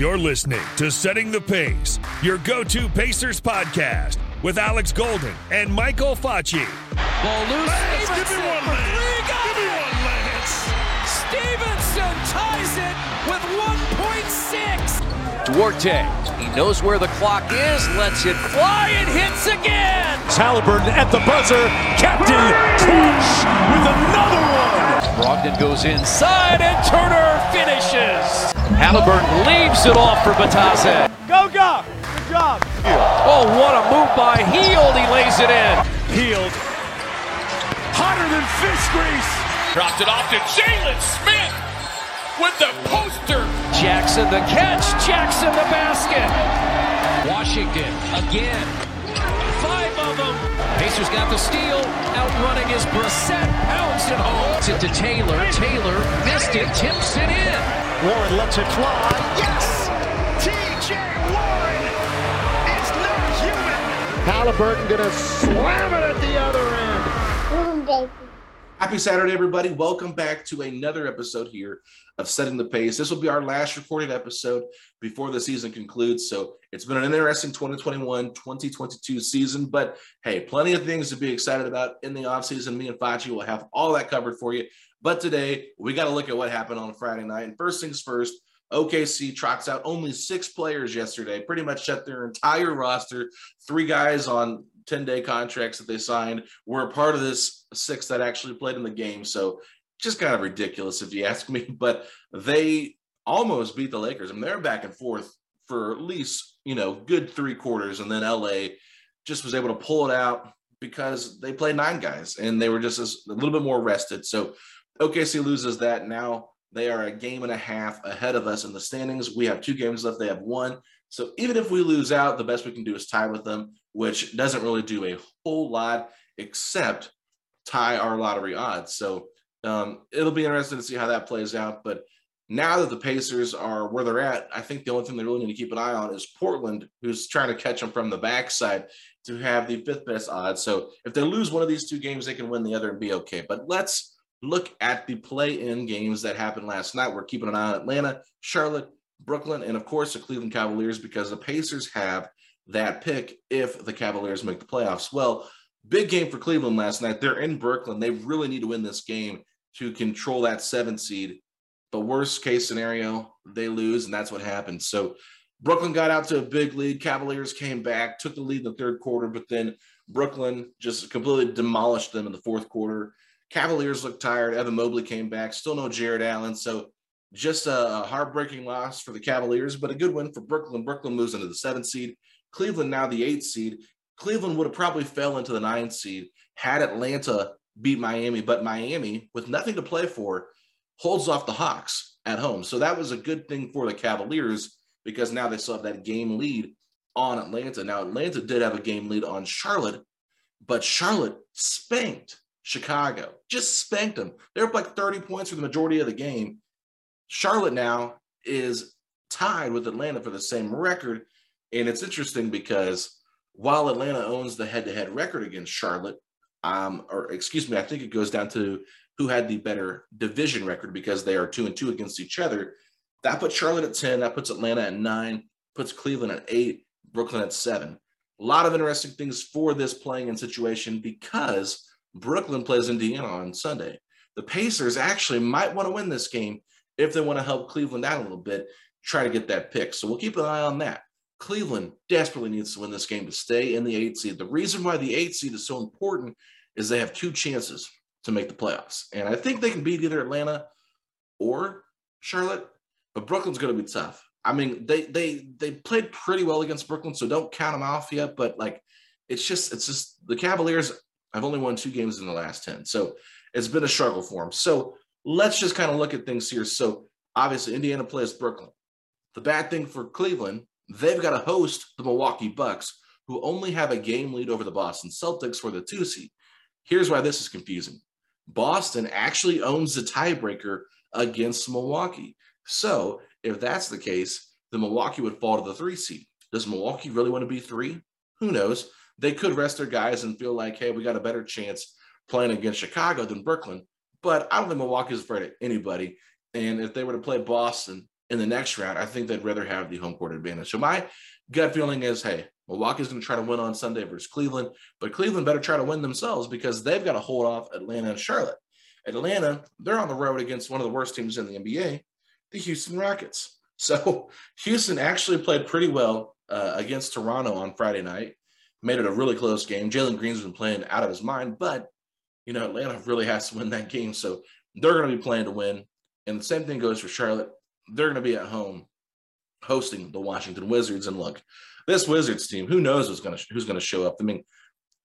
You're listening to Setting the Pace, your go to Pacers podcast with Alex Golden and Michael Facci. Ball loose. Lance, give me one, Lance. Three, got give me one, Lance. Stephenson ties it with 1.6. Duarte, he knows where the clock is, lets it fly and hits again. Halliburton at the buzzer. Captain Crunch with another one. Brogdon goes inside and Turner finishes. Halliburton leaves it off for Bitadze. Go, go. Good job. Oh, what a move by Hield. He lays it in. Hield. Hotter than fish grease. Dropped it off to Jalen Smith with the poster. Jackson the catch. Jackson the basket. Washington again. Five of. Pacers got the steal. Outrunning is Brissett. Pounds it home. It's it to Taylor. Taylor missed it. Tips it in. Warren lets it fly. Yes! TJ Warren is not human! Halliburton gonna slam it at the other end. Happy Saturday, everybody. Welcome back to another episode here of Setting the Pace. This will be our last recorded episode before the season concludes. So it's been an interesting 2021 2022 season, but hey, plenty of things to be excited about in the offseason. Me and Facci will have all that covered for you. But today, we got to look at what happened on Friday night. And first things first, OKC trots out only six players yesterday, pretty much shut their entire roster. Three guys on 10 day contracts that they signed were a part of this six that actually played in the game. So just kind of ridiculous if you ask me. But they almost beat the Lakers. I mean, they're back and forth for at least, you know, good three quarters. And then LA just was able to pull it out because they played nine guys and they were just a little bit more rested. So OKC loses that. Now they are a game and a half ahead of us in the standings. We have two games left. They have one. So even if we lose out, the best we can do is tie with them, which doesn't really do a whole lot except tie our lottery odds. So um, it'll be interesting to see how that plays out. But now that the Pacers are where they're at, I think the only thing they really need to keep an eye on is Portland, who's trying to catch them from the backside to have the fifth best odds. So if they lose one of these two games, they can win the other and be okay. But let's look at the play-in games that happened last night. We're keeping an eye on Atlanta, Charlotte, Brooklyn, and of course the Cleveland Cavaliers because the Pacers have that pick if the Cavaliers make the playoffs. Well, big game for Cleveland last night. They're in Brooklyn. They really need to win this game to control that seventh seed. The worst case scenario, they lose, and that's what happened. So Brooklyn got out to a big lead. Cavaliers came back, took the lead in the third quarter, but then Brooklyn just completely demolished them in the fourth quarter. Cavaliers looked tired. Evan Mobley came back. Still no Jarrett Allen. So just a heartbreaking loss for the Cavaliers, but a good win for Brooklyn. Brooklyn moves into the seventh seed. Cleveland now the eighth seed. Cleveland would have probably fell into the ninth seed had Atlanta beat Miami, but Miami, with nothing to play for, holds off the Hawks at home. So that was a good thing for the Cavaliers because now they still have that game lead on Atlanta. Now, Atlanta did have a game lead on Charlotte, but Charlotte spanked Chicago, just spanked them. They're up like 30 points for the majority of the game. Charlotte now is tied with Atlanta for the same record. And it's interesting because while Atlanta owns the head to head record against Charlotte, um, or excuse me, I think it goes down to who had the better division record because they are two and two against each other. That puts Charlotte at 10, that puts Atlanta at nine, puts Cleveland at eight, Brooklyn at seven. A lot of interesting things for this playing in situation because Brooklyn plays Indiana on Sunday. the Pacers actually might want to win this game if they want to help Cleveland out a little bit, try to get that pick. So we'll keep an eye on that. Cleveland desperately needs to win this game to stay in the eight seed. The reason why the eight seed is so important is they have two chances to make the playoffs. And I think they can beat either Atlanta or Charlotte, but Brooklyn's going to be tough. I mean, they they they played pretty well against Brooklyn, so don't count them off yet. But like, it's just it's just the Cavaliers I've only won two games in the last ten, so it's been a struggle for them. So let's just kind of look at things here. So obviously, Indiana plays Brooklyn. The bad thing for Cleveland, they've got to host the Milwaukee Bucks, who only have a game lead over the Boston Celtics for the two seed. Here's why this is confusing. Boston actually owns the tiebreaker against Milwaukee. So if that's the case, then Milwaukee would fall to the three seed. Does Milwaukee really want to be three? Who knows? They could rest their guys and feel like, hey, we got a better chance playing against Chicago than Brooklyn. But I don't think Milwaukee's afraid of anybody. And if they were to play Boston in the next round, I think they'd rather have the home court advantage. So my gut feeling is, hey, Milwaukee's going to try to win on Sunday versus Cleveland, but Cleveland better try to win themselves because they've got to hold off Atlanta and Charlotte. Atlanta, they're on the road against one of the worst teams in the NBA, the Houston Rockets. So Houston actually played pretty well uh, against Toronto on Friday night, made it a really close game. Jalen Green's been playing out of his mind, but you know Atlanta really has to win that game, so they're going to be playing to win. And the same thing goes for Charlotte. They're going to be at home hosting the Washington Wizards. And look, this Wizards team, who knows who's going to who's going to show up? I mean,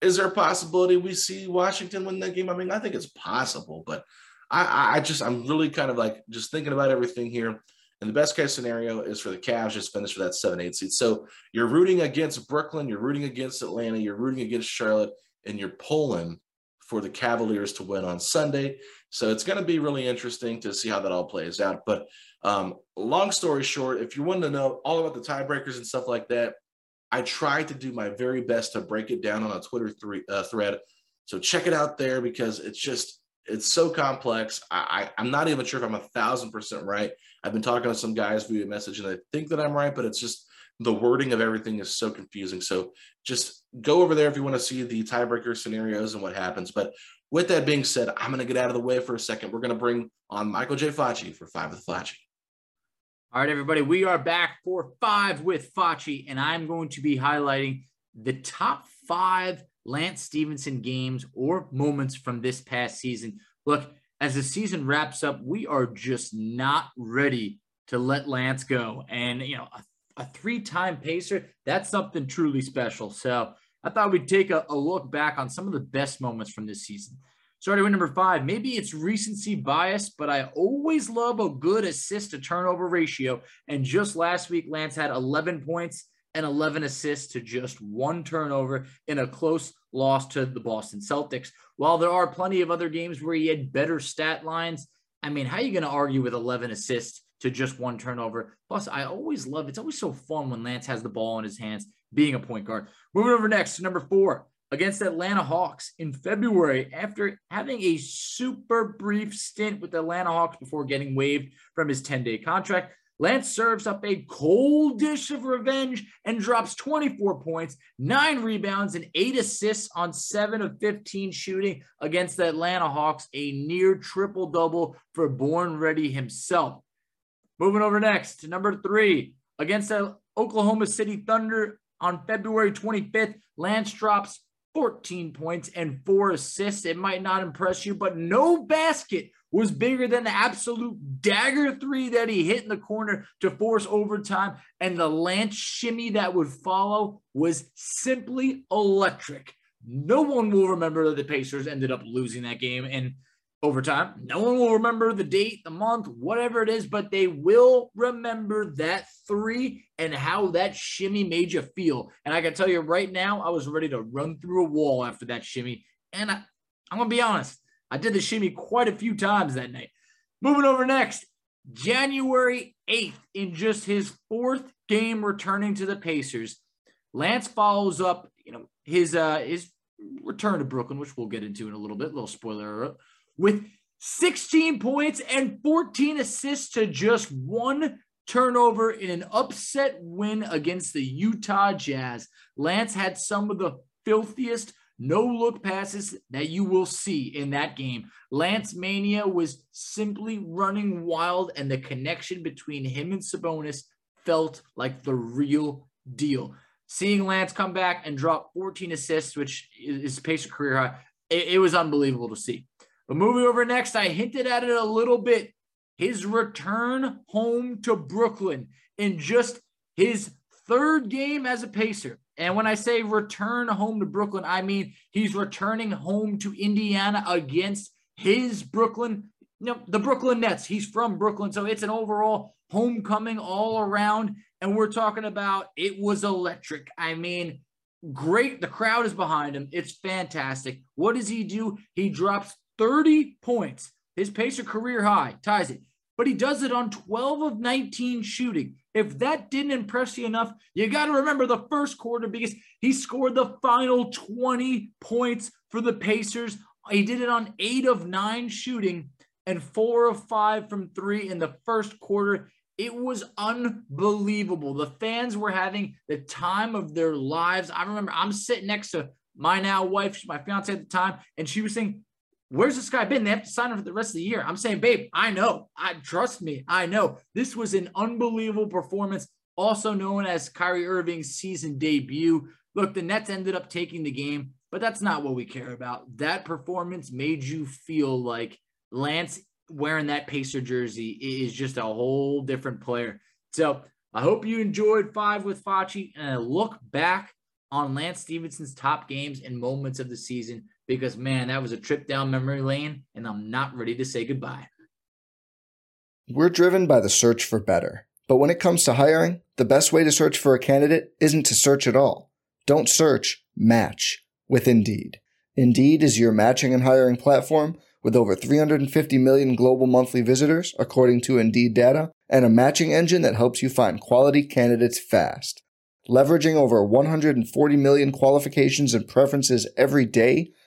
is there a possibility we see Washington win that game? I mean, I think it's possible, but I, I just I'm really kind of like just thinking about everything here. And the best case scenario is for the Cavs just finish for that seven eight seed. So you're rooting against Brooklyn, you're rooting against Atlanta, you're rooting against Charlotte, and you're pulling for the Cavaliers to win on Sunday. So it's going to be really interesting to see how that all plays out. But um, long story short, if you want to know all about the tiebreakers and stuff like that, I tried to do my very best to break it down on a Twitter uh, thread. So check it out there because it's just it's so complex. I, I am not even sure if I'm a thousand percent right. I've been talking to some guys via message and I think that I'm right, but it's just the wording of everything is so confusing. So just go over there if you want to see the tiebreaker scenarios and what happens. But with that being said, I'm going to get out of the way for a second. We're going to bring on Michael J. Facci for Five with Facci. All right, everybody, we are back for Five with Facci, and I'm going to be highlighting the top five Lance Stephenson games or moments from this past season. Look, as the season wraps up, we are just not ready to let Lance go. And, you know, a a three time pacer, that's something truly special. So I thought we'd take a, a, look back on some of the best moments from this season. Starting with number five, maybe it's recency bias, but I always love a good assist to turnover ratio. And just last week, Lance had 11 points and 11 assists to just one turnover in a close loss to the Boston Celtics. While there are plenty of other games where he had better stat lines, I mean, how are you going to argue with 11 assists to just one turnover. Plus, I always love it's always so fun when Lance has the ball in his hands, being a point guard. Moving over next to number four against Atlanta Hawks in February after having a super brief stint with the Atlanta Hawks before getting waived from his 10 day contract. Lance serves up a cold dish of revenge and drops 24 points, nine rebounds, and eight assists on seven of 15 shooting against the Atlanta Hawks, a near triple double for Born Ready himself. Moving over next to number three against the Oklahoma City Thunder on February 25th. Lance drops 14 points and four assists. It might not impress you, but no basket was bigger than the absolute dagger three that he hit in the corner to force overtime. And the Lance shimmy that would follow was simply electric. No one will remember that the Pacers ended up losing that game. And overtime. No one will remember the date, the month, whatever it is, but they will remember that three and how that shimmy made you feel. And I can tell you right now, I was ready to run through a wall after that shimmy. And I, I'm going to be honest, I did the shimmy quite a few times that night. Moving over next, January 8th, in just his fourth game returning to the Pacers, Lance follows up, you know, his uh his return to Brooklyn, which we'll get into in a little bit, little spoiler with 16 points and 14 assists to just one turnover in an upset win against the Utah Jazz. Lance had some of the filthiest, no look passes that you will see in that game. Lance Mania was simply running wild, and the connection between him and Sabonis felt like the real deal. Seeing Lance come back and drop 14 assists, which is pace Pacer career high, it, it was unbelievable to see. Moving over next, I hinted at it a little bit. His return home to Brooklyn in just his third game as a Pacer. And when I say return home to Brooklyn, I mean he's returning home to Indiana against his Brooklyn, you know, the Brooklyn Nets. He's from Brooklyn. So it's an overall homecoming all around. And we're talking about it was electric. I mean, great. The crowd is behind him. It's fantastic. What does he do? He drops 30 points, his Pacer career high, ties it. But he does it on 12 of 19 shooting. If that didn't impress you enough, you got to remember the first quarter because he scored the final 20 points for the Pacers. He did it on eight of nine shooting and four of five from three in the first quarter. It was unbelievable. The fans were having the time of their lives. I remember I'm sitting next to my now wife, my fiance at the time, and she was saying, Where's this guy been? They have to sign him for the rest of the year. I'm saying, babe, I know. I trust me. I know. This was an unbelievable performance, also known as Kyrie Irving's season debut. Look, the Nets ended up taking the game, but that's not what we care about. That performance made you feel like Lance wearing that Pacer jersey is just a whole different player. So I hope you enjoyed five with Facci and a look back on Lance Stephenson's top games and moments of the season because, man, that was a trip down memory lane, and I'm not ready to say goodbye. We're driven by the search for better. But when it comes to hiring, the best way to search for a candidate isn't to search at all. Don't search, match with Indeed. Indeed is your matching and hiring platform with over 350 million global monthly visitors, according to Indeed data, and a matching engine that helps you find quality candidates fast. Leveraging over 140 million qualifications and preferences every day,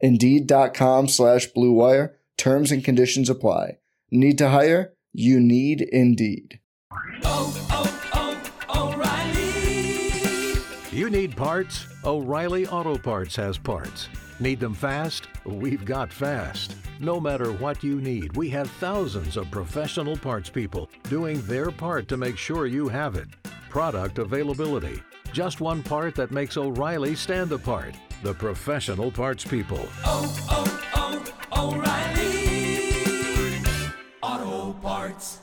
Indeed.com slash Blue Wire. Terms and conditions apply. Need to hire? You need Indeed. Oh, oh, oh, O'Reilly. You need parts? O'Reilly Auto Parts has parts. Need them fast? We've got fast. No matter what you need, we have thousands of professional parts people doing their part to make sure you have it. Product availability. Just one part that makes O'Reilly stand apart the professional parts people. Oh, oh, oh, O'Reilly. Auto Parts.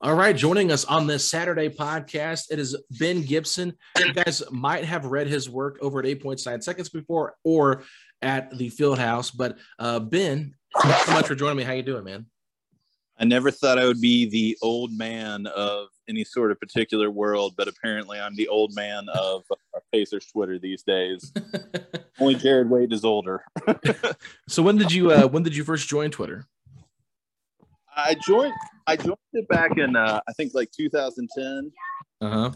All right, joining us on this Saturday podcast, it is Ben Gibson. You guys might have read his work over at Eight Point Nine Seconds before or at the Field House. But uh, Ben, thanks so much for joining me. How you doing, man? I never thought I would be the old man of any sort of particular world, but apparently I'm the old man of uh, Pacers Twitter these days. Only Jared Wade is older. so when did you uh, when did you first join Twitter? I joined I joined it back in uh, I think like 2010. Uh-huh.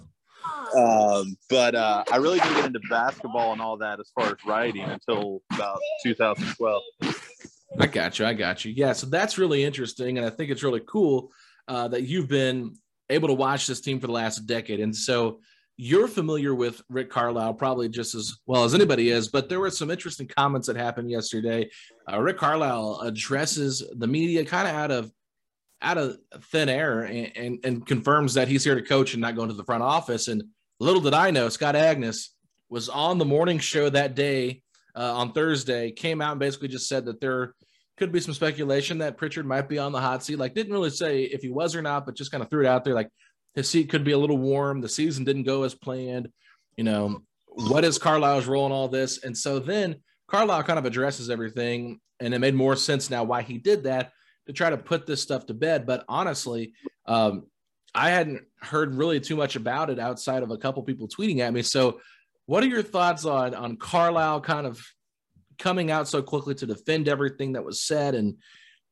Um, but uh, I really didn't get into basketball and all that as far as writing until about 2012. I got you. I got you. Yeah. So that's really interesting. And I think it's really cool uh, that you've been able to watch this team for the last decade. And so you're familiar with Rick Carlisle probably just as well as anybody is, but there were some interesting comments that happened yesterday. Uh, Rick Carlisle addresses the media kind of out of out of thin air and, and, and confirms that he's here to coach and not going to the front office. And little did I know, Scott Agness was on the morning show that day uh, on Thursday, came out and basically just said that there could be some speculation that Pritchard might be on the hot seat. Like, didn't really say if he was or not, but just kind of threw it out there. Like, his seat could be a little warm. The season didn't go as planned. You know, what is Carlisle's role in all this? And so then Carlisle kind of addresses everything, and it made more sense now why he did that to try to put this stuff to bed. But honestly, um, I hadn't heard really too much about it outside of a couple people tweeting at me. So, what are your thoughts on on Carlisle kind of coming out so quickly to defend everything that was said? And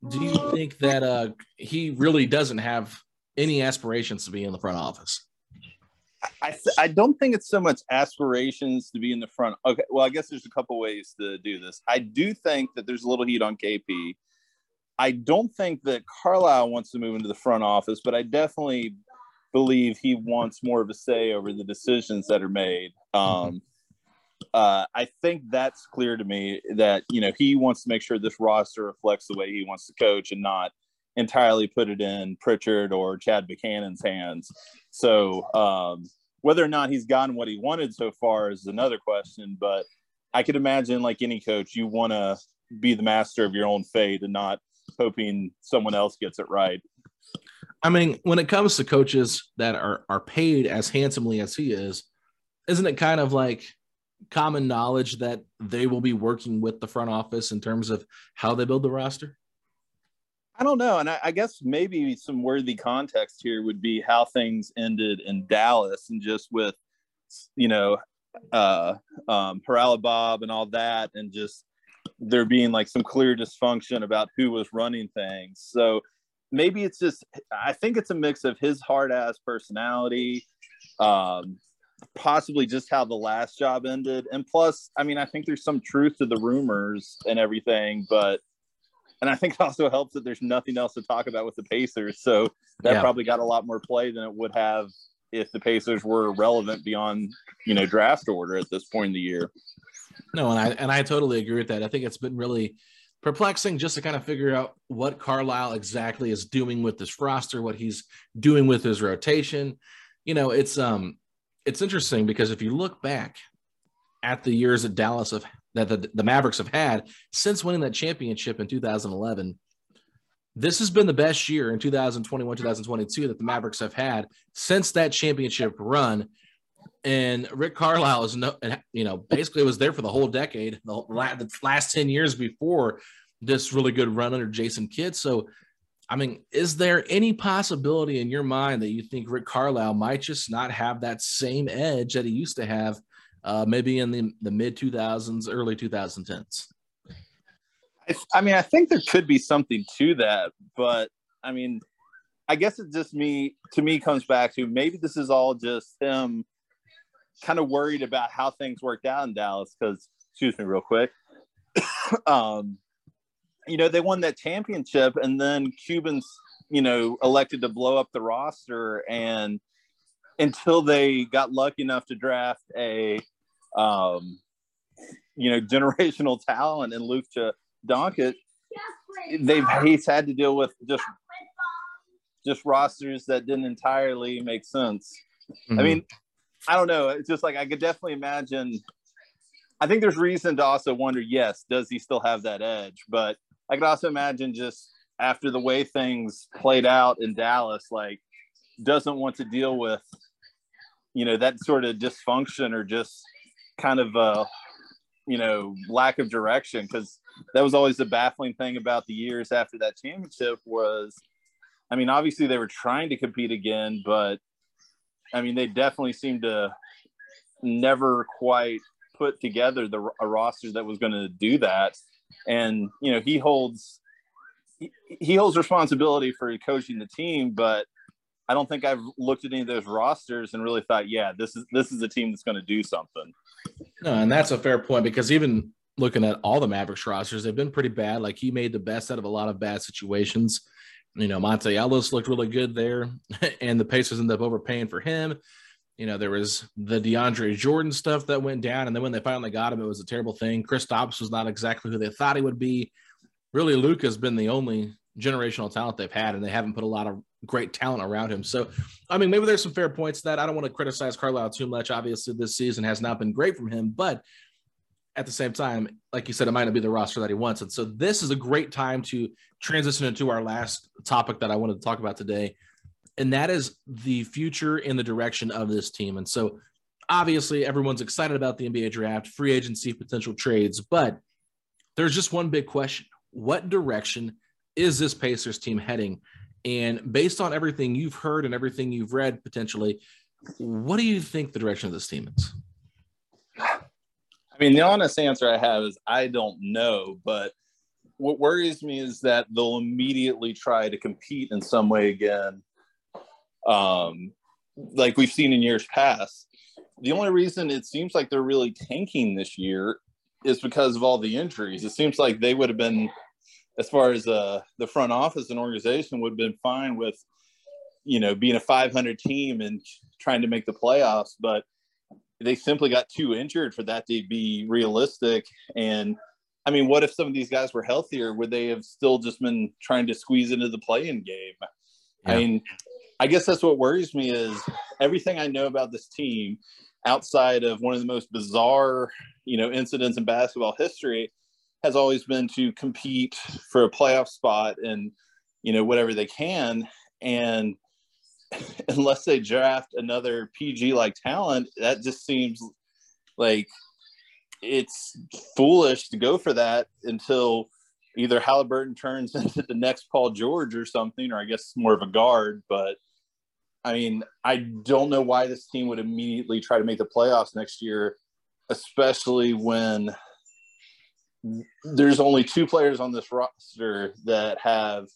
do you think that uh, he really doesn't have any aspirations to be in the front office? I, th- I don't think it's so much aspirations to be in the front. Okay, well, I guess there's a couple ways to do this. I do think that there's a little heat on KP. I don't think that Carlisle wants to move into the front office, but I definitely believe he wants more of a say over the decisions that are made. Um, uh, I think that's clear to me that you know he wants to make sure this roster reflects the way he wants to coach and not entirely put it in Pritchard or Chad Buchanan's hands. So um, whether or not he's gotten what he wanted so far is another question. But I could imagine, like any coach, you want to be the master of your own fate and not hoping someone else gets it right. I mean, when it comes to coaches that are are paid as handsomely as he is, isn't it kind of like common knowledge that they will be working with the front office in terms of how they build the roster? I don't know. And I, I, guess maybe some worthy context here would be how things ended in Dallas and just with, you know, uh, um, Bob and all that, and just there being like some clear dysfunction about who was running things. So maybe it's just, I think it's a mix of his hard ass personality, um, possibly just how the last job ended. And plus, I mean, I think there's some truth to the rumors and everything, but and I think it also helps that there's nothing else to talk about with the Pacers. So that yeah. probably got a lot more play than it would have if the Pacers were relevant beyond, you know, draft order at this point in the year. No, and I and I totally agree with that. I think it's been really perplexing just to kind of figure out what Carlisle exactly is doing with this roster, what he's doing with his rotation. You know, it's um it's interesting because if you look back at the years that Dallas have that the, the Mavericks have had since winning that championship in 2011. This has been the best year in 2021, 2022 that the Mavericks have had since that championship run. And Rick Carlisle is no, you know, basically was there for the whole decade, the last 10 years before this really good run under Jason Kidd. So, I mean, is there any possibility in your mind that you think Rick Carlisle might just not have that same edge that he used to have uh, maybe in the, the mid 2000s, early 2010s. I mean, I think there could be something to that, but I mean, I guess it just me to me comes back to maybe this is all just him kind of worried about how things worked out in Dallas because excuse me real quick. um, you know, they won that championship and then Cubans, you know, elected to blow up the roster and until they got lucky enough to draft a um, you know generational talent in Luka Doncic, they've he's had to deal with just just rosters that didn't entirely make sense. Mm-hmm. I mean, I don't know. It's just like I could definitely imagine. I think there's reason to also wonder. Yes, does he still have that edge? But I could also imagine just after the way things played out in Dallas, like doesn't want to deal with you know that sort of dysfunction or just kind of uh you know lack of direction because that was always the baffling thing about the years after that championship was i mean obviously they were trying to compete again but i mean they definitely seemed to never quite put together the a roster that was going to do that and you know he holds he, he holds responsibility for coaching the team but I don't think I've looked at any of those rosters and really thought, yeah, this is this is a team that's going to do something. No, and that's a fair point because even looking at all the Mavericks rosters, they've been pretty bad. Like he made the best out of a lot of bad situations. You know, Monta Ellis looked really good there, and the Pacers ended up overpaying for him. You know, there was the DeAndre Jordan stuff that went down, and then when they finally got him, it was a terrible thing. Kristaps was not exactly who they thought he would be. Really, Luke has been the only generational talent they've had, and they haven't put a lot of great talent around him. So, I mean, maybe there's some fair points that I don't want to criticize Carlisle too much. Obviously, this season has not been great from him, but at the same time, like you said, it might not be the roster that he wants. And so, this is a great time to transition into our last topic that I wanted to talk about today, and that is the future and the direction of this team. And so, obviously, everyone's excited about the NBA draft, free agency, potential trades, but there's just one big question: What direction is this Pacers team heading? And based on everything you've heard and everything you've read potentially, what do you think the direction of this team is? I mean, the honest answer I have is I don't know, but what worries me is that they'll immediately try to compete in some way again, um, like we've seen in years past. The only reason it seems like they're really tanking this year is because of all the injuries. It seems like they would have been, as far as uh, the front office and organization, would have been fine with, you know, being a 500 team and trying to make the playoffs, but they simply got too injured for that to be realistic. And I mean, what if some of these guys were healthier? Would they have still just been trying to squeeze into the play-in game? Yeah. I mean, I guess that's what worries me is everything I know about this team outside of one of the most bizarre, you know, incidents in basketball history has always been to compete for a playoff spot and, you know, whatever they can. And unless they draft another PG like talent, that just seems like it's foolish to go for that until either Halliburton turns into the next Paul George or something, or I guess more of a guard. But I mean, I don't know why this team would immediately try to make the playoffs next year, especially when there's only two players on this roster that have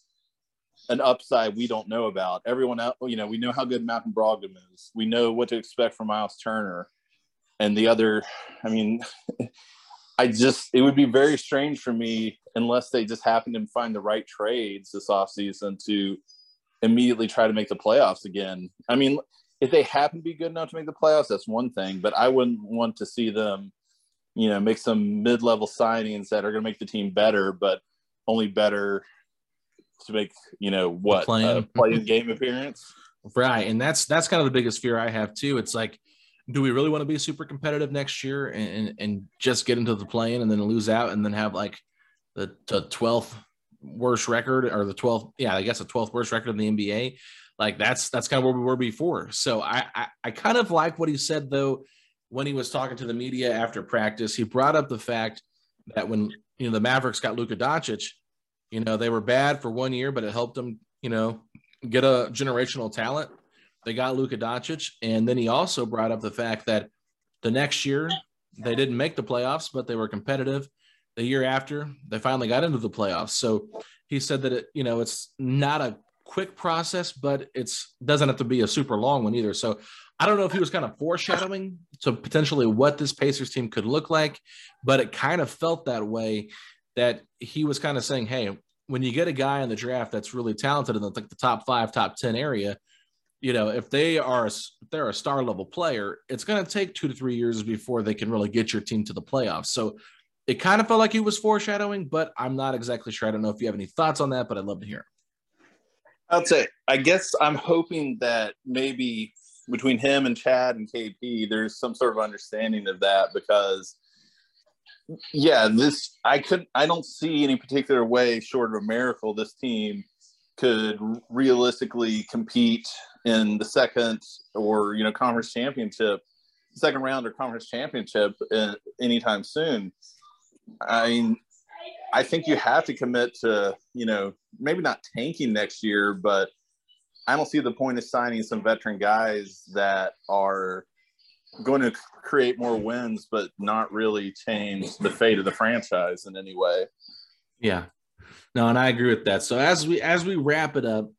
an upside we don't know about. Everyone else, you know, we know how good Malcolm Brogdon is. We know what to expect from Myles Turner. And the other, I mean, I just, it would be very strange for me unless they just happen to find the right trades this offseason to immediately try to make the playoffs again. I mean, if they happen to be good enough to make the playoffs, that's one thing, but I wouldn't want to see them, you know, make some mid level signings that are going to make the team better, but only better to make you know what playing uh, play-in game appearance. Right, and that's that's kind of the biggest fear I have too. It's like, do we really want to be super competitive next year and and, and just get into the play-in and then lose out and then have like the twelfth worst record or the twelfth? Yeah, I guess the twelfth worst record in the NBA. Like that's that's kind of where we were before. So I, I I kind of like what he said though when he was talking to the media after practice. He brought up the fact that when you know the Mavericks got Luka Doncic you know, they were bad for one year, but it helped them, you know, get a generational talent. They got Luka Doncic. And then he also brought up the fact that the next year they didn't make the playoffs, but they were competitive. The year after, they finally got into the playoffs. So he said that it, you know, it's not a quick process, but it's doesn't have to be a super long one either. So I don't know if he was kind of foreshadowing to potentially what this Pacers team could look like, but it kind of felt that way that he was kind of saying, hey, when you get a guy in the draft that's really talented in the, like the top five, top 10 area, you know, if they are, if they're a star level player, it's going to take two to three years before they can really get your team to the playoffs. So it kind of felt like he was foreshadowing, but I'm not exactly sure. I don't know if you have any thoughts on that, but I'd love to hear. I'd say, I guess I'm hoping that maybe between him and Chad and KP, there's some sort of understanding of that because yeah, this I couldn't. I don't see any particular way short of a miracle this team could realistically compete in the second or you know conference championship, second round or conference championship uh, anytime soon. I mean, I think you have to commit to you know maybe not tanking next year, but I don't see the point of signing some veteran guys that are going to create more wins, but not really change the fate of the franchise in any way. Yeah, no, and I agree with that. So as we as we wrap it up,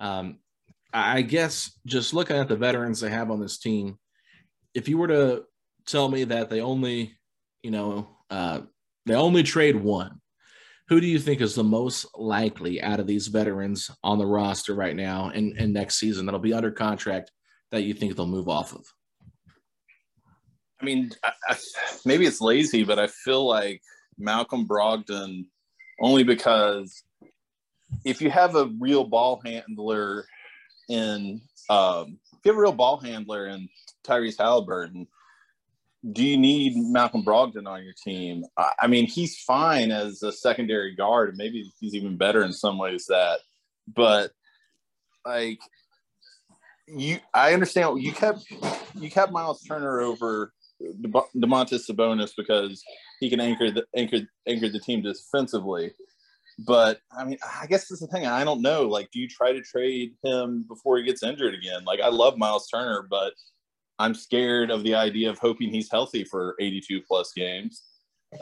um, I guess just looking at the veterans they have on this team, if you were to tell me that they only, you know, uh, they only trade one, who do you think is the most likely out of these veterans on the roster right now and, and next season that'll be under contract that you think they'll move off of? I mean, I, I, maybe it's lazy, but I feel like Malcolm Brogdon only because if you have a real ball handler in, um, if you have a real ball handler in Tyrese Halliburton, do you need Malcolm Brogdon on your team? I, mean, he's fine as a secondary guard, maybe he's even better in some ways that, but like you, I understand you kept you kept Myles Turner over Domantas Sabonis because he can anchor the anchor anchor the team defensively. But I mean, I guess that's the thing. I don't know. Like, do you try to trade him before he gets injured again? Like, I love Myles Turner, but I'm scared of the idea of hoping he's healthy for 82 plus games.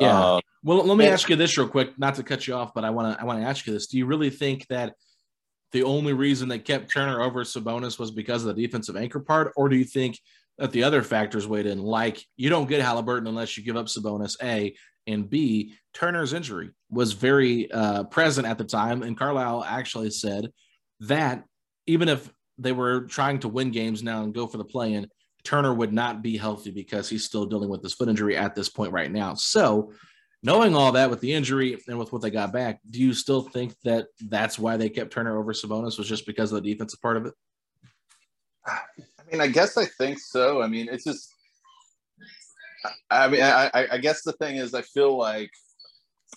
Yeah. Uh, well, let me ask you this real quick, not to cut you off, but I want to I want to ask you this. Do you really think that the only reason they kept Turner over Sabonis was because of the defensive anchor part, or do you think that the other factors weighed in? Like you don't get Halliburton unless you give up Sabonis, A, and B, Turner's injury was very uh, present at the time, and Carlisle actually said that even if they were trying to win games now and go for the play-in, Turner would not be healthy because he's still dealing with this foot injury at this point right now. So, knowing all that with the injury and with what they got back, do you still think that that's why they kept Turner over Sabonis was just because of the defensive part of it? I mean, I guess I think so. I mean, it's just. I mean, I, I I guess the thing is, I feel like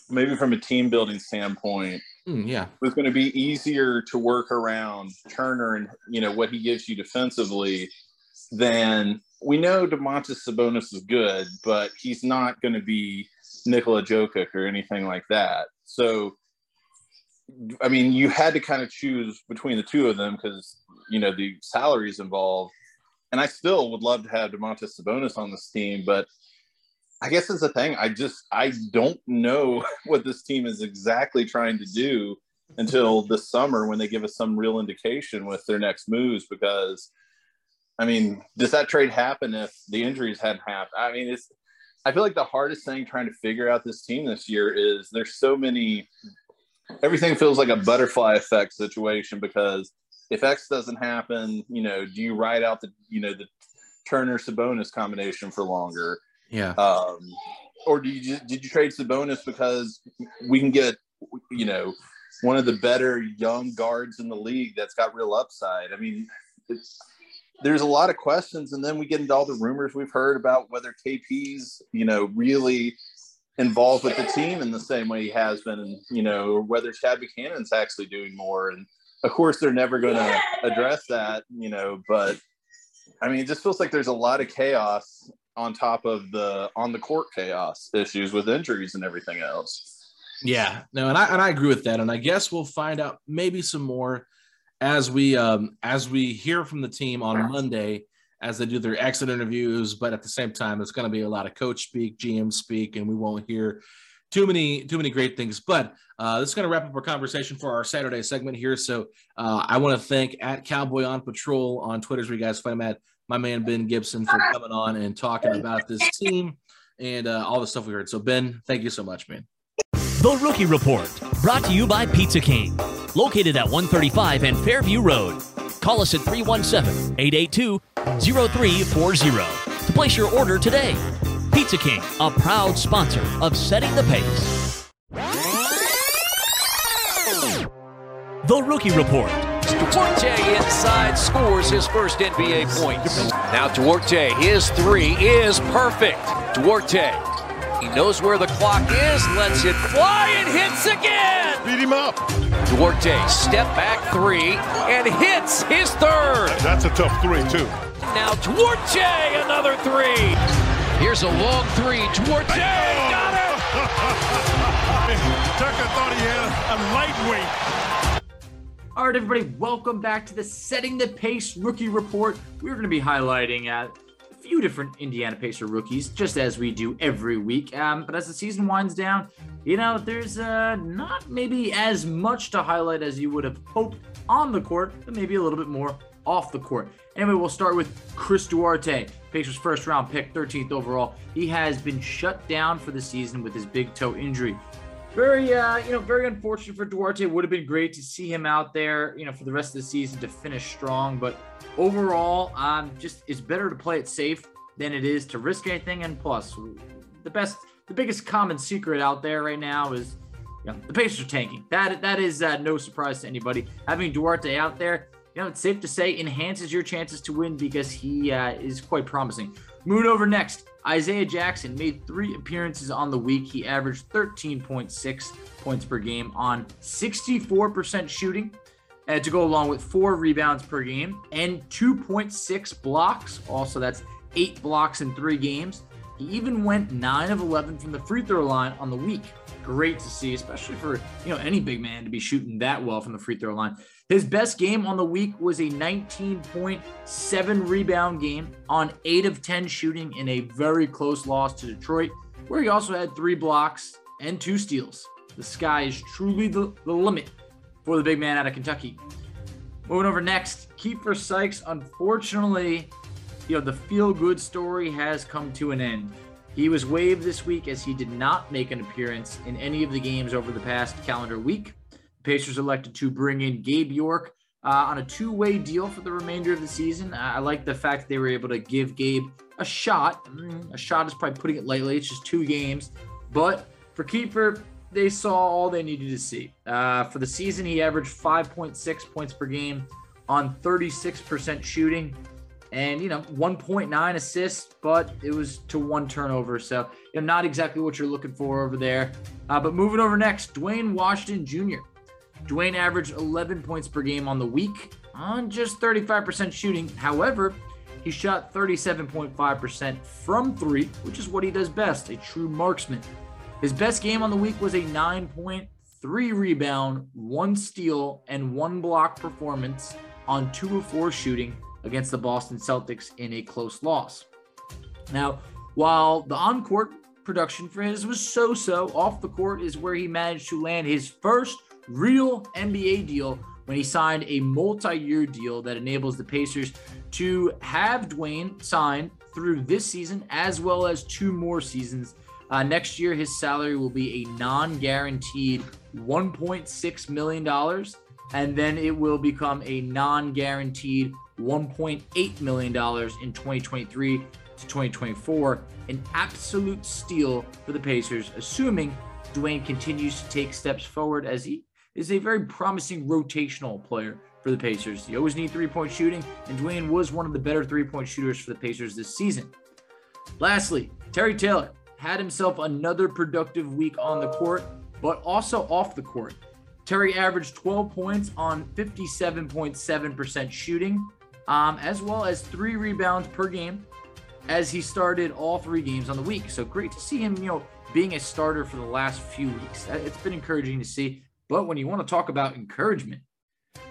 maybe from a team building standpoint, Mm, yeah. it was going to be easier to work around Turner and you know what he gives you defensively than we know Domantas Sabonis is good, but he's not going to be Nikola Jokic or anything like that. So, I mean, you had to kind of choose between the two of them because you know the salaries involved. And I still would love to have Domantas Sabonis on this team, but I guess it's a thing. I just I don't know what this team is exactly trying to do until the summer when they give us some real indication with their next moves. Because I mean, does that trade happen if the injuries hadn't happened? I mean, it's I feel like the hardest thing trying to figure out this team this year is there's so many everything feels like a butterfly effect situation because if X doesn't happen, you know, do you ride out the you know the Turner Sabonis combination for longer? Yeah. Um, or do you just, did you trade Sabonis because we can get you know one of the better young guards in the league that's got real upside? I mean, it's, there's a lot of questions, and then we get into all the rumors we've heard about whether KP's you know really involved with the team in the same way he has been, and you know or whether Chad Buchanan's actually doing more. And of course, they're never going to address that, you know, but. I mean, it just feels like there's a lot of chaos on top of the on the court chaos issues with injuries and everything else. Yeah, no, and I and I agree with that, and I guess we'll find out maybe some more as we um as we hear from the team on Monday as they do their exit interviews. But at the same time, it's going to be a lot of coach speak, GM speak, and we won't hear too many too many great things. But uh, this is going to wrap up our conversation for our Saturday segment here. So uh, I want to thank at Cowboy on Patrol on Twitter, where you guys find at my man Ben Gibson for coming on and talking about this team and uh, all the stuff we heard. So Ben, thank you so much, man. The Rookie Report, brought to you by Pizza King, located at 135 and Fairview Road. Call us at 317 882 0340 to place your order today. Pizza King, a proud sponsor of Setting the Pace. The Rookie Report. Duarte inside scores his first NBA point. Now Duarte, his three is perfect. Duarte, he knows where the clock is, lets it fly and hits again. Beat him up. Duarte, step back three and hits his third. That's a tough three, too. Now Duarte, another three. Here's a long three. Duarte got it. Tucker thought he had a lightweight. All right, everybody, welcome back to the Setting the Pace Rookie Report. We're going to be highlighting uh, a few different Indiana Pacer rookies, just as we do every week. Um, but as the season winds down, you know, there's uh, not maybe as much to highlight as you would have hoped on the court, but maybe a little bit more off the court. Anyway, we'll start with Chris Duarte, Pacers' first round pick, 13th overall. He has been shut down for the season with his big toe injury very uh you know very unfortunate for Duarte. Would have been great to see him out there, you know, for the rest of the season to finish strong. But overall, um, just it's better to play it safe than it is to risk anything. And plus, the best, the biggest common secret out there right now is, you know, the Pacers are tanking. That that is uh, no surprise to anybody. Having Duarte out there, you know, it's safe to say enhances your chances to win because he uh, is quite promising. Moving over next, Isaiah Jackson made three appearances on the week. He averaged 13.6 points per game on 64% shooting, uh, to go along with four rebounds per game and 2.6 blocks. Also, that's eight blocks in three games. He even went 9 of 11 from the free throw line on the week. Great to see, especially for you know any big man to be shooting that well from the free throw line. His best game on the week was a 19.7 rebound game on 8 of 10 shooting in a very close loss to Detroit, where he also had three blocks and two steals. The sky is truly the, the limit for the big man out of Kentucky. Moving over next, Keifer Sykes. Unfortunately, you know, the feel good story has come to an end. He was waived this week as he did not make an appearance in any of the games over the past calendar week. The Pacers elected to bring in Gabe York uh, on a two way deal for the remainder of the season. I like the fact they were able to give Gabe a shot. Mm, a shot is probably putting it lightly, it's just two games. But for Keifer, they saw all they needed to see. Uh, for the season, he averaged 5.6 points per game on 36% shooting and you know 1.9 assists but it was to one turnover. So you know not exactly what you're looking for over there. Uh, but moving over next Duane Washington Jr Duane averaged 11 points per game on the week on just 35% shooting. However he shot 37.5% from three which is what he does best a true marksman. His best game on the week was a 9.3 rebound one steal and one block performance on two of four shooting against the Boston Celtics in a close loss. Now, while the on court production for his was so so, off the court is where he managed to land his first real NBA deal when he signed a multi year deal that enables the Pacers to have Duane sign through this season as well as two more seasons. Uh, next year, his salary will be a non guaranteed $1.6 million, and then it will become a non guaranteed $1.8 million in 2023 to 2024. An absolute steal for the Pacers, assuming Duane continues to take steps forward as he is a very promising rotational player for the Pacers. You always need three point shooting, and Duane was one of the better three point shooters for the Pacers this season. Lastly, Terry Taylor had himself another productive week on the court, but also off the court. Terry averaged 12 points on 57.7% shooting, um, as well as three rebounds per game as he started all three games on the week. So great to see him, you know, being a starter for the last few weeks. It's been encouraging to see. But when you want to talk about encouragement,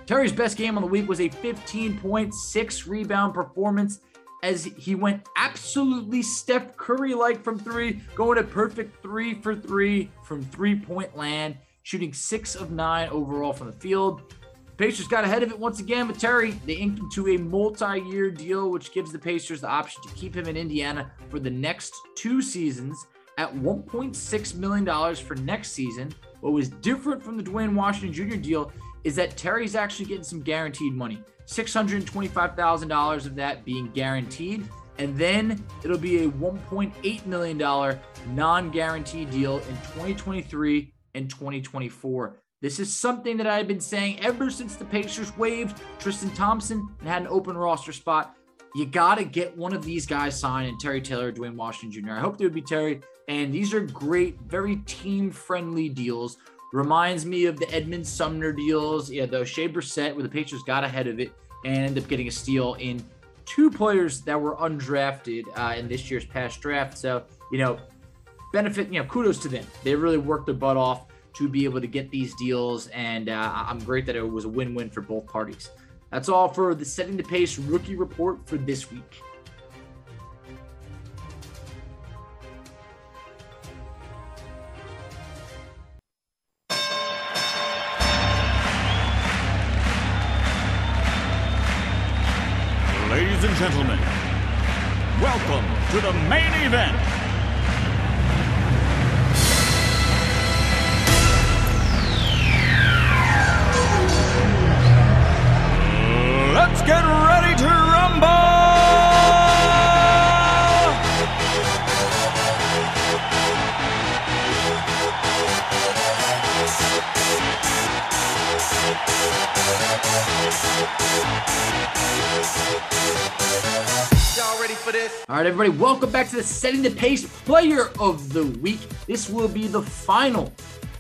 Terry's best game on the week was a 15.6 rebound performance as he went absolutely Steph Curry like from three, going a perfect three for three from three point land, shooting six of nine overall from the field. Pacers got ahead of it once again with Terry. They inked him to a multi year deal, which gives the Pacers the option to keep him in Indiana for the next two seasons at $1.6 million for next season. What was different from the Duane Washington Jr. deal is that Terry's actually getting some guaranteed money $625,000 of that being guaranteed. And then it'll be a $1.8 million non guaranteed deal in 2023 and 2024. This is something that I've been saying ever since the Pacers waived Tristan Thompson and had an open roster spot. You got to get one of these guys signed, and Terry Taylor, Duane Washington Jr. I hope they would be Terry. And these are great, very team friendly deals. Reminds me of the Edmond Sumner deals, yeah, the Shea Brissett, where the Pacers got ahead of it and ended up getting a steal in two players that were undrafted uh, in this year's past draft. So, you know, benefit, you know, kudos to them. They really worked their butt off to be able to get these deals. And uh, I'm great that it was a win win for both parties. That's all for the Setting the Pace rookie report for this week. Right, everybody, welcome back to the Setting the Pace Player of the Week. This will be the final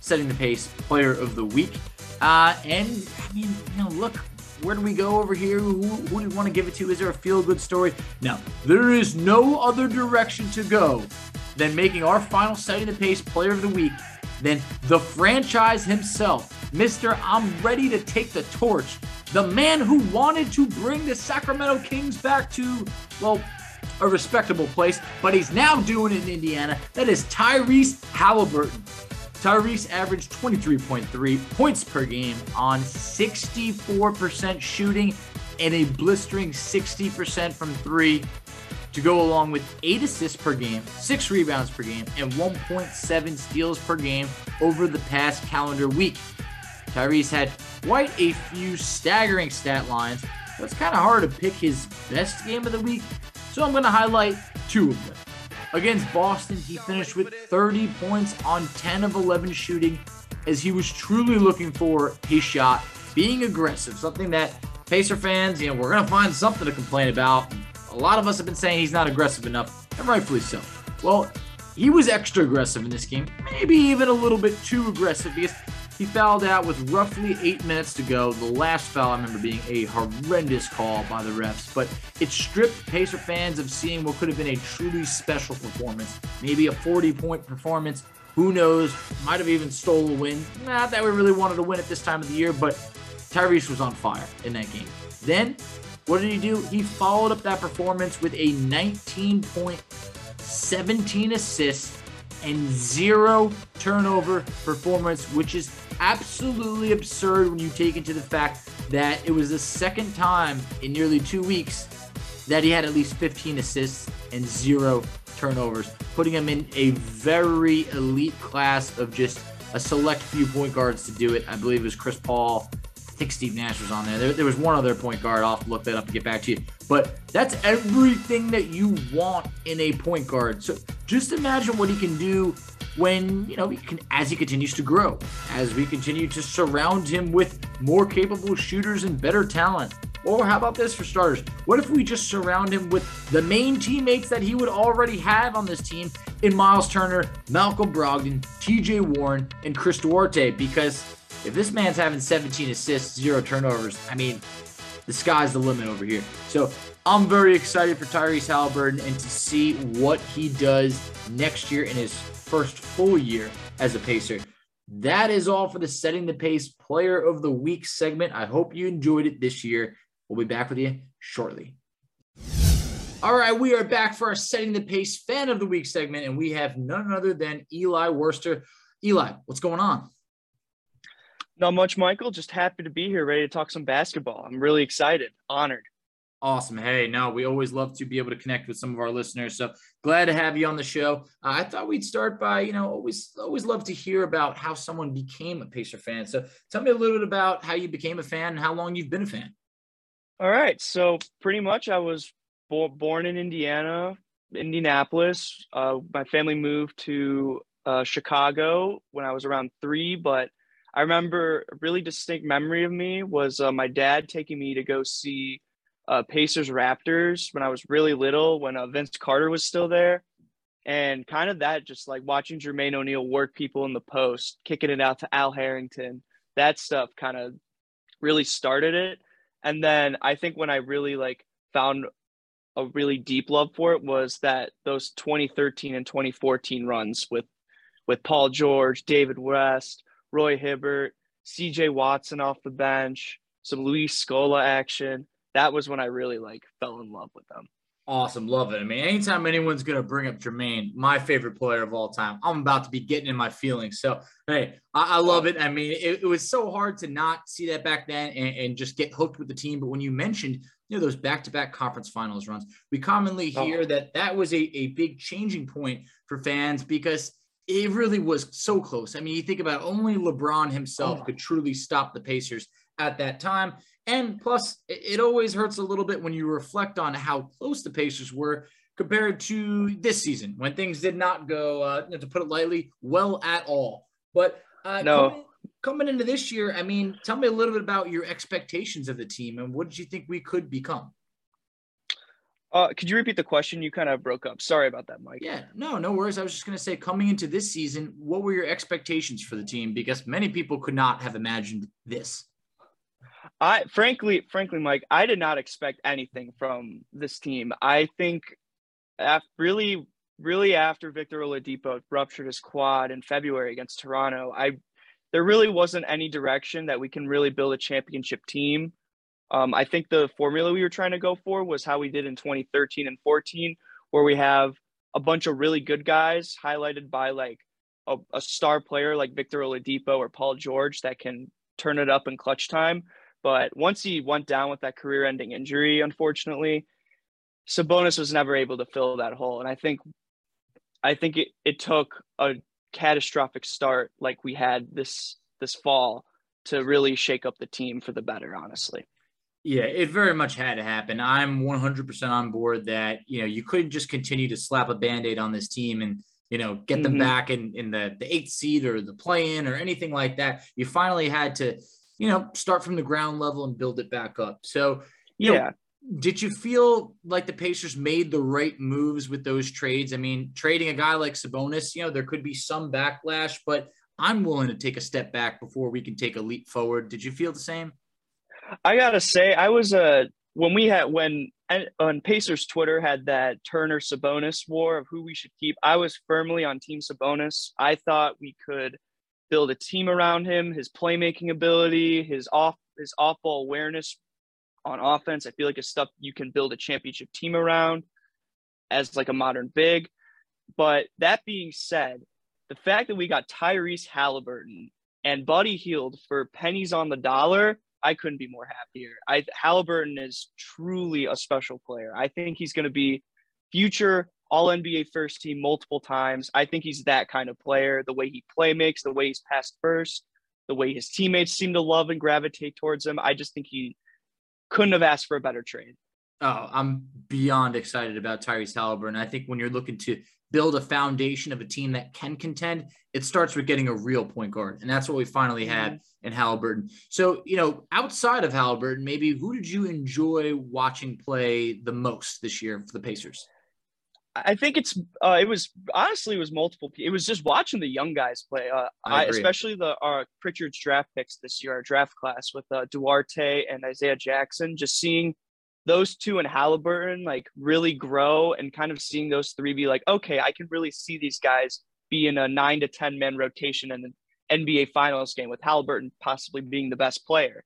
Setting the Pace Player of the Week. Uh, and I mean, you know, look, where do we go over here? Who, who do we want to give it to? Is there a feel good story? No, there is no other direction to go than making our final Setting the Pace Player of the Week then the franchise himself, Mr. I'm ready to take the torch, the man who wanted to bring the Sacramento Kings back to, well, a respectable place, but he's now doing it in Indiana. That is Tyrese Halliburton. Tyrese averaged 23.3 points per game on 64% shooting and a blistering 60% from three to go along with eight assists per game, six rebounds per game, and 1.7 steals per game over the past calendar week. Tyrese had quite a few staggering stat lines, but it's kind of hard to pick his best game of the week, so I'm going to highlight two of them. Against Boston, he finished with 30 points on 10 of 11 shooting as he was truly looking for his shot, being aggressive, something that Pacer fans, you know, we're going to find something to complain about. A lot of us have been saying he's not aggressive enough, and rightfully so. Well, he was extra aggressive in this game, maybe even a little bit too aggressive because he fouled out with roughly eight minutes to go. The last foul I remember being a horrendous call by the refs, but it stripped Pacer fans of seeing what could have been a truly special performance, maybe a 40 point performance. Who knows? Might have even stole a win. Not that we really wanted to win at this time of the year, but Tyrese was on fire in that game. Then what did he do? He followed up that performance with a 19 point, 17 assists, and zero turnover performance, which is absolutely absurd when you take into the fact that it was the second time in nearly two weeks that he had at least 15 assists and zero turnovers, putting him in a very elite class of just a select few point guards to do it. I believe it was Chris Paul, I think Steve Nash was on there. there. There was one other point guard. I'll look that up and get back to you. But that's everything that you want in a point guard. So just imagine what he can do when you know he can as he continues to grow as we continue to surround him with more capable shooters and better talent or how about this for starters what if we just surround him with the main teammates that he would already have on this team in Myles Turner malcolm brogdon tj warren and chris duarte because if this man's having 17 assists, zero turnovers, I mean, the sky's the limit over here. So I'm very excited for Tyrese Halliburton and to see what he does next year in his first full year as a Pacer. That is all for the Setting the Pace Player of the Week segment. I hope you enjoyed it this year. We'll be back with you shortly. All right, we are back for our Setting the Pace Fan of the Week segment, and we have none other than Eli Wurster. Eli, what's going on? Not much, Michael. Just happy to be here, ready to talk some basketball. I'm really excited, honored. Awesome. Hey, no, we always love to be able to connect with some of our listeners. So glad to have you on the show. Uh, I thought we'd start by, you know, always always love to hear about how someone became a Pacer fan. So tell me a little bit about how you became a fan and how long you've been a fan. All right. So pretty much, I was bo- born in Indiana, Indianapolis. Uh, my family moved to uh, Chicago when I was around three, but I remember a really distinct memory of me was uh, my dad taking me to go see uh, Pacers Raptors when I was really little, when uh, Vince Carter was still there. And kind of that, just like watching Jermaine O'Neal work people in the post, kicking it out to Al Harrington, that stuff kind of really started it. And then I think when I really like found a really deep love for it was that those 2013 and 2014 runs with with Paul George, David West, Roy Hibbert, CJ Watson off the bench, some Luis Scola action. That was when I really like fell in love with them. Awesome. Love it. I mean, anytime anyone's going to bring up Jermaine, my favorite player of all time, I'm about to be getting in my feelings. So, hey, I, I love it. I mean, it, it, was so hard to not see that back then and, and, just get hooked with the team. But when you mentioned, you know, those back to back conference finals runs, we commonly oh. hear oh. that that was a, a big changing point for fans because it really was so close. I mean, you think about it, only LeBron himself oh. could truly stop the Pacers at that time. And plus, it, always hurts a little bit when you reflect on how close the Pacers were compared to this season when things did not go, uh, to put it lightly, well at all. But uh, no. Coming, coming into this year, I mean, tell me a little bit about your expectations of the team and what did you think we could become? Uh, could you repeat the question? You kind of broke up. Sorry about that, Mike. Yeah, no, no worries. I was just going to say, coming into this season, what were your expectations for the team? Because many people could not have imagined this. I frankly, frankly, Mike, I did not expect anything from this team. I think, after really really after Victor Oladipo ruptured his quad in February against Toronto, I there really wasn't any direction that we can really build a championship team. Um, I think the formula we were trying to go for was how we did in 2013 and 14, where we have a bunch of really good guys highlighted by like a, a star player like Victor Oladipo or Paul George that can turn it up in clutch time. But once he went down with that career-ending injury, unfortunately, Sabonis was never able to fill that hole. And I think I think it, it took a catastrophic start like we had this this fall to really shake up the team for the better, honestly. Yeah, it very much had to happen. I'm 100% on board that, you know, you couldn't just continue to slap a band-aid on this team and, you know, get them mm-hmm. back in, in the, the eighth seed or the play-in or anything like that. You finally had to, you know, start from the ground level and build it back up. So, you yeah. know, did you feel like the Pacers made the right moves with those trades? I mean, trading a guy like Sabonis, you know, there could be some backlash, but I'm willing to take a step back before we can take a leap forward. Did you feel the same? I gotta say, I was a uh, when we had when on Pacers Twitter had that Turner Sabonis war of who we should keep. I was firmly on Team Sabonis. I thought we could build a team around him, his playmaking ability, his off his off ball awareness on offense. I feel like it's stuff you can build a championship team around as like a modern big. But that being said, the fact that we got Tyrese Halliburton and Buddy Hield for pennies on the dollar, I couldn't be more happier. I Halliburton is truly a special player. I think he's going to be future all NBA first team multiple times. I think he's that kind of player. The way he play makes, the way he's passed first, the way his teammates seem to love and gravitate towards him. I just think he couldn't have asked for a better trade. Oh, I'm beyond excited about Tyrese Halliburton. I think when you're looking to build a foundation of a team that can contend, it starts with getting a real point guard. And that's what we finally had mm-hmm. in Halliburton. So, you know, outside of Halliburton, maybe who did you enjoy watching play the most this year for the Pacers? I think it's uh, it was honestly it was multiple. It was just watching the young guys play. Uh, I, I especially the our Pritchard's draft picks this year, our draft class with uh, Duarte and Isaiah Jackson. Just seeing those two and Halliburton like really grow and kind of seeing those three be like, okay, I can really see these guys be in a nine to ten man rotation in an NBA Finals game with Halliburton possibly being the best player.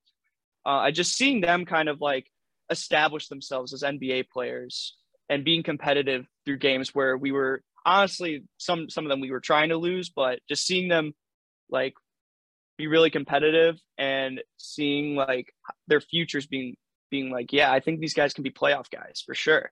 Uh, I just seeing them kind of like establish themselves as NBA players and being competitive through games where we were honestly some some of them we were trying to lose, but just seeing them like be really competitive and seeing like their futures being being like, yeah, I think these guys can be playoff guys for sure.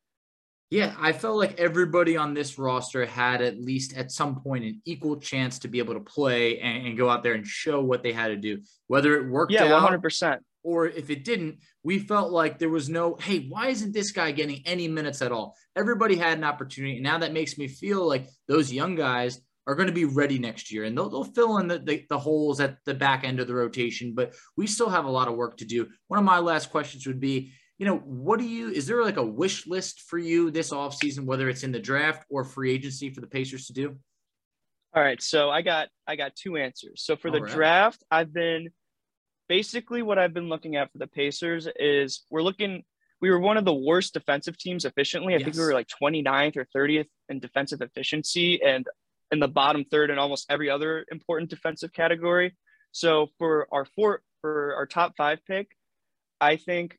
Yeah, I felt like everybody on this roster had at least at some point an equal chance to be able to play and, and go out there and show what they had to do. Whether it worked yeah, one hundred percent or if it didn't, we felt like there was no, hey, why isn't this guy getting any minutes at all? Everybody had an opportunity. And now that makes me feel like those young guys are going to be ready next year and they'll, they'll fill in the, the, the, holes at the back end of the rotation. But we still have a lot of work to do. One of my last questions would be, you know, what do you, is there like a wish list for you this offseason, whether it's in the draft or free agency for the Pacers to do? All right. So I got, I got two answers. So for the right. draft, I've been – basically what I've been looking at for the Pacers is we're looking we were one of the worst defensive teams efficiently. I yes. think we were like 29th or 30th in defensive efficiency and in the bottom third in almost every other important defensive category. So for our four for our top 5 pick, I think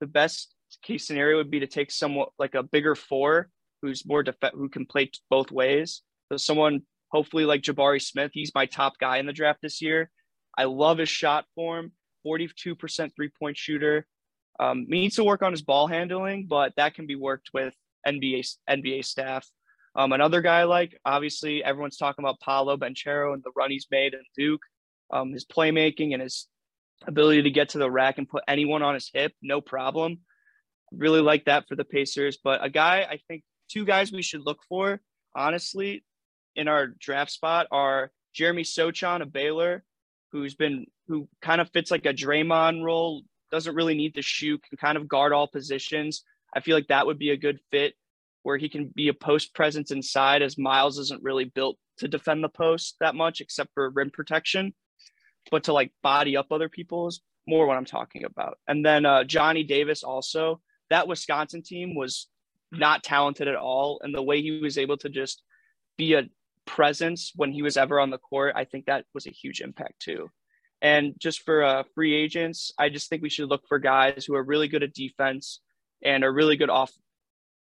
the best case scenario would be to take somewhat like a bigger four who's more def- who can play both ways. So someone hopefully like Jabari Smith, he's my top guy in the draft this year. I love his shot form, 42% three point shooter. Um, needs to work on his ball handling, but that can be worked with NBA NBA staff. Um, another guy like obviously everyone's talking about Paolo Banchero and the run he's made in Duke. Um, his playmaking and his ability to get to the rack and put anyone on his hip, no problem. Really like that for the Pacers. But a guy, I think two guys we should look for, honestly, in our draft spot are Jeremy Sochan of Baylor who's been who kind of fits like a Draymond role, doesn't really need to shoot, can kind of guard all positions. I feel like that would be a good fit where he can be a post presence inside as Myles isn't really built to defend the post that much except for rim protection, but to like body up other people is more what I'm talking about. And then uh, Johnny Davis also, that Wisconsin team was not talented at all. And the way he was able to just be a presence when he was ever on the court, I think that was a huge impact too. And just for uh, free agents, I just think we should look for guys who are really good at defense and are really good off,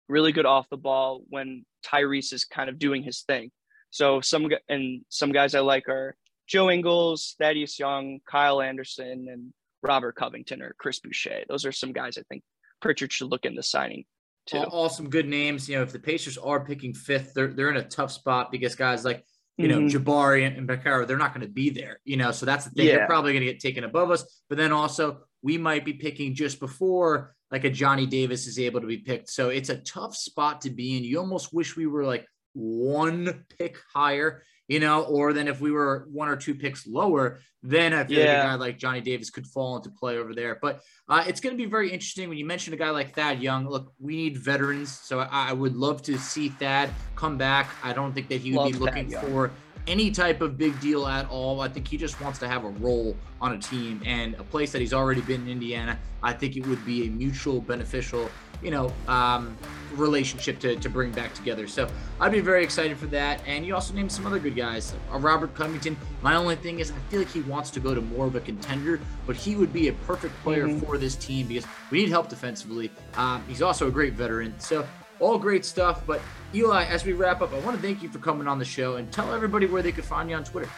really good off the ball when Tyrese is kind of doing his thing. So some and some guys I like are Joe Ingles, Thaddeus Young, Kyle Anderson, and Robert Covington or Chris Boucher. Those are some guys I think Pritchard should look into signing. Too. All, all some good names. You know, if the Pacers are picking fifth, they're they're in a tough spot because guys like you know, mm-hmm. Jabari and, and Banchero, they're not going to be there, you know, so that's the thing. Yeah. They're probably going to get taken above us. But then also, we might be picking just before like a Johnny Davis is able to be picked. So it's a tough spot to be in. You almost wish we were like one pick higher you know, or then if we were one or two picks lower, then I feel yeah. like a guy like Johnny Davis could fall into play over there. But uh, it's going to be very interesting when you mention a guy like Thad Young. Look, we need veterans, so I, I would love to see Thad come back. I don't think that he would love be looking for any type of big deal at all. I think he just wants to have a role on a team and a place that he's already been in Indiana. I think it would be a mutual beneficial you know, um, relationship to, to bring back together. So I'd be very excited for that. And you also named some other good guys. Uh, Robert Covington. My only thing is, I feel like he wants to go to more of a contender, but he would be a perfect player mm-hmm. for this team because we need help defensively. Um, he's also a great veteran. So all great stuff. But Eli, as we wrap up, I want to thank you for coming on the show and tell everybody where they could find you on Twitter.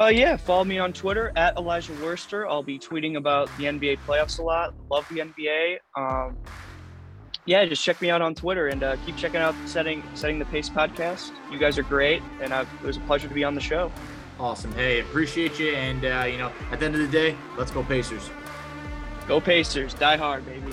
Uh, yeah, follow me on Twitter at Elijah Wurster. I'll be tweeting about the NBA playoffs a lot. Love the NBA. Um, yeah, just check me out on Twitter and uh, keep checking out setting setting the pace podcast. You guys are great, and uh, it was a pleasure to be on the show. Awesome. Hey, appreciate you. And uh, you know, at the end of the day, let's go Pacers. Go Pacers. Die hard, baby.